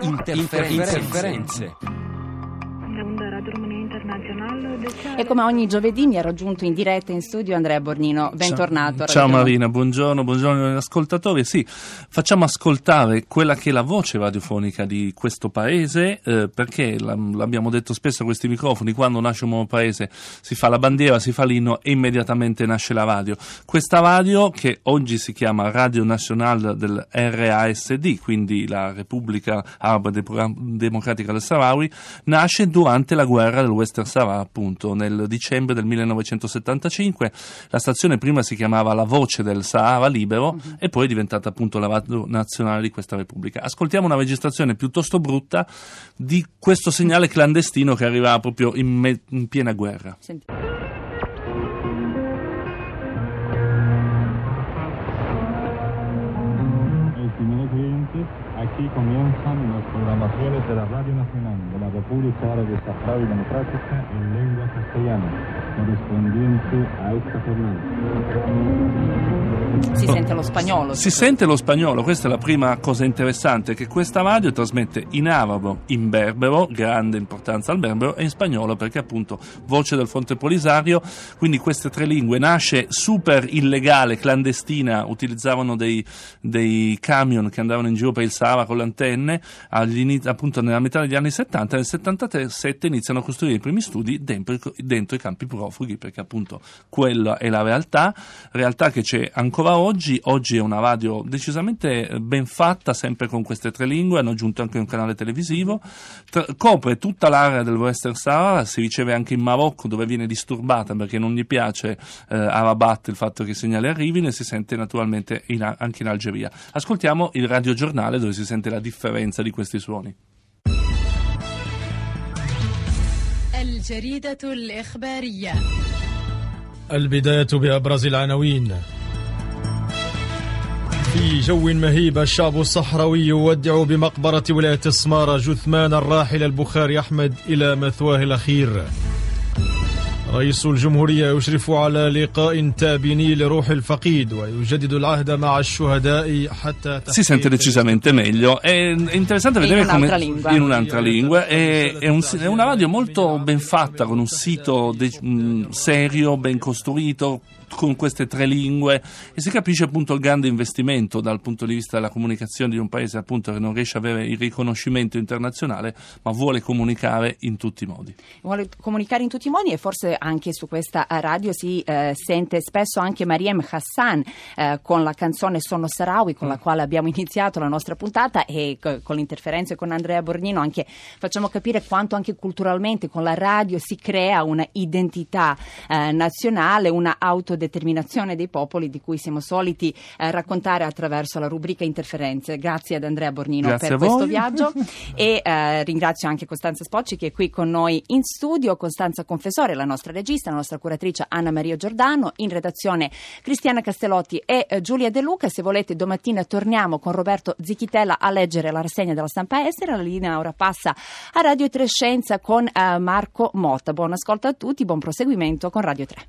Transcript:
Interferenze. E come ogni giovedì mi ha raggiunto in diretta in studio Andrea Bornino. Bentornato. Ciao, ciao Marina, buongiorno, buongiorno agli ascoltatori. Sì, facciamo ascoltare quella che è la voce radiofonica di questo paese, eh, perché l'abbiamo detto spesso a questi microfoni, quando nasce un nuovo paese si fa la bandiera, si fa l'inno e immediatamente nasce la radio. Questa radio, che oggi si chiama Radio Nacional del RASD, quindi la Repubblica Araba Democratica del Sahrawi, nasce durante la guerra del Western Sahara, appunto, nel dicembre del 1975. La stazione prima si chiamava La Voce del Sahara Libero uh-huh. e poi è diventata appunto la radio nazionale di questa Repubblica. Ascoltiamo una registrazione piuttosto brutta di questo segnale clandestino che arrivava proprio in, me- in piena guerra. Senti. Comienzan las programaciones de la Radio Nacional de la República Árabe Saharaui Democrática en lengua castellana, correspondiente a esta jornada. Si sente lo spagnolo. Si sente lo spagnolo, questa è la prima cosa interessante, che questa radio trasmette in arabo, in berbero, grande importanza al berbero, e in spagnolo perché appunto voce del Fonte Polisario, quindi queste tre lingue. Nasce super illegale, clandestina, utilizzavano dei, dei camion che andavano in giro per il Sahara con le antenne, appunto nella metà degli anni 70, nel 77 iniziano a costruire i primi studi dentro, dentro i campi profughi, perché appunto quella è la realtà, realtà che c'è ancora oggi. Oggi è una radio decisamente ben fatta, sempre con queste tre lingue. Hanno aggiunto anche un canale televisivo. Tra- copre tutta l'area del Western Sahara, si riceve anche in Marocco, dove viene disturbata perché non gli piace eh, a Rabat il fatto che i segnali arrivino e si sente naturalmente in, anche in Algeria. Ascoltiamo il radiogiornale dove si sente la differenza di questi suoni. الجريدة الإخبارية. البداية بأبرز العناوين. في جو مهيب الشعب الصحراوي يودع بمقبرة ولاية السمارة جثمان الراحل البخاري أحمد إلى مثواه الأخير. رئيس الجمهورية يشرف على لقاء تابيني لروح الفقيد ويجدد العهد مع الشهداء حتى si sente decisamente meglio è interessante vedere in come lingua. in un'altra lingua è, è, un, è, una radio molto ben fatta con un sito de, mh, serio ben costruito con queste tre lingue e si capisce appunto il grande investimento dal punto di vista della comunicazione di un paese appunto che non riesce ad avere il riconoscimento internazionale ma vuole comunicare in tutti i modi. Vuole comunicare in tutti i modi e forse anche su questa radio si eh, sente spesso anche Mariem Hassan eh, con la canzone Sono Sarawi con la mm. quale abbiamo iniziato la nostra puntata e co- con l'interferenza con Andrea Borgnino anche facciamo capire quanto anche culturalmente con la radio si crea una identità eh, nazionale, una autodeterminazione autodeterminazione dei popoli di cui siamo soliti eh, raccontare attraverso la rubrica Interferenze. Grazie ad Andrea Bornino Grazie per questo viaggio e eh, ringrazio anche Costanza Spocci che è qui con noi in studio, Costanza Confessore, la nostra regista, la nostra curatrice Anna Maria Giordano, in redazione Cristiana Castellotti e eh, Giulia De Luca. Se volete domattina torniamo con Roberto Zichitella a leggere la rassegna della stampa estera. La linea ora passa a Radio 3 Scienza con eh, Marco Motta. Buon ascolto a tutti, buon proseguimento con Radio 3.